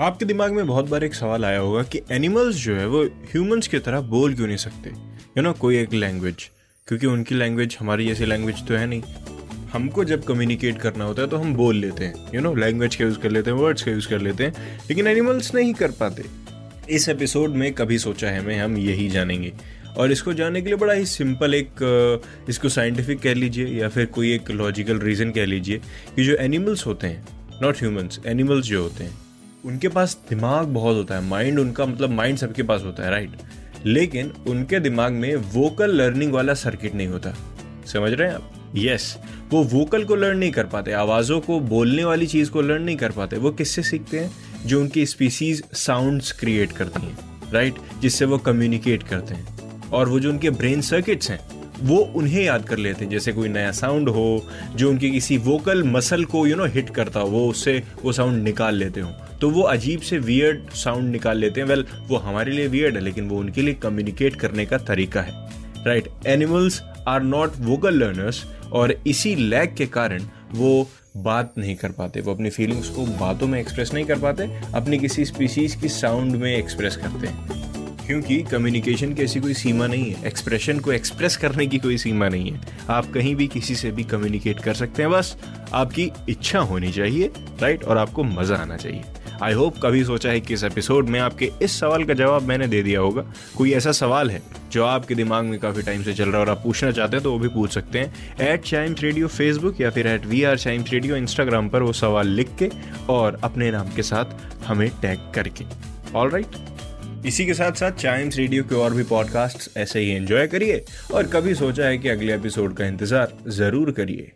आपके दिमाग में बहुत बार एक सवाल आया होगा कि एनिमल्स जो है वो ह्यूमंस की तरह बोल क्यों नहीं सकते? यू नो कोई एक लैंग्वेज क्योंकि उनकी लैंग्वेज हमारी जैसी लैंग्वेज तो है नहीं। हमको जब कम्युनिकेट करना होता है तो हम बोल लेते हैं यू नो लैंग्वेज का यूज़ कर लेते हैं वर्ड्स का यूज़ कर लेते हैं, लेकिन एनिमल्स नहीं कर पाते। इस एपिसोड में कभी सोचा है मैं हम यही जानेंगे। और इसको जानने के लिए बड़ा ही सिंपल एक इसको साइंटिफिक कह लीजिए, या फिर कोई एक लॉजिकल रीज़न कह लीजिए कि जो एनिमल्स होते हैं नॉट ह्यूमंस एनिमल्स जो होते हैं उनके पास दिमाग बहुत होता है माइंड उनका मतलब माइंड सबके पास होता है राइट लेकिन उनके दिमाग में वोकल लर्निंग वाला सर्किट नहीं होता। समझ रहे हैं आप? यस yes, वो वोकल को लर्न नहीं कर पाते आवाज़ों को बोलने वाली चीज़ को लर्न नहीं कर पाते। वो किससे सीखते हैं? जो उनकी स्पीसीज साउंड्स क्रिएट करती हैं राइट जिससे वो कम्युनिकेट करते हैं। और वो जो उनके ब्रेन सर्किट्स हैं वो उन्हें याद कर लेते हैं। जैसे कोई नया साउंड हो जो उनके किसी वोकल मसल को यू नो हिट करता हो वो उससे वो साउंड निकाल लेते हो। तो वो अजीब से वियर्ड साउंड निकाल लेते हैं। वेल well, वो हमारे लिए वियर्ड है लेकिन वो उनके लिए कम्युनिकेट करने का तरीका है। Right animals are not vocal learners और इसी लैग के कारण वो बात नहीं कर पाते। वो अपनी फीलिंग्स को बातों में एक्सप्रेस नहीं कर पाते अपनी किसी स्पीसीज की साउंड में एक्सप्रेस करते हैं। क्योंकि कम्युनिकेशन की ऐसी कोई सीमा नहीं है। एक्सप्रेशन को एक्सप्रेस करने की कोई सीमा नहीं है। आप कहीं भी किसी से भी कम्युनिकेट कर सकते हैं। बस आपकी इच्छा होनी चाहिए राइट और आपको मज़ा आना चाहिए। आई होप कभी सोचा है कि इस एपिसोड में आपके इस सवाल का जवाब मैंने दे दिया होगा। कोई ऐसा सवाल है जो आपके दिमाग में काफ़ी टाइम से चल रहा है और आप पूछना चाहते हैं तो वो भी पूछ सकते हैं। एट चाइम्स रेडियो फेसबुक या फिर at we are Chimes radio Instagram पर वो सवाल लिख के और अपने नाम के साथ हमें टैग करके। ऑल राइट इसी के साथ साथ चाइम्स रेडियो के और भी पॉडकास्ट ऐसे ही एंजॉय करिए और कभी सोचा है कि अगले एपिसोड का इंतज़ार ज़रूर करिए।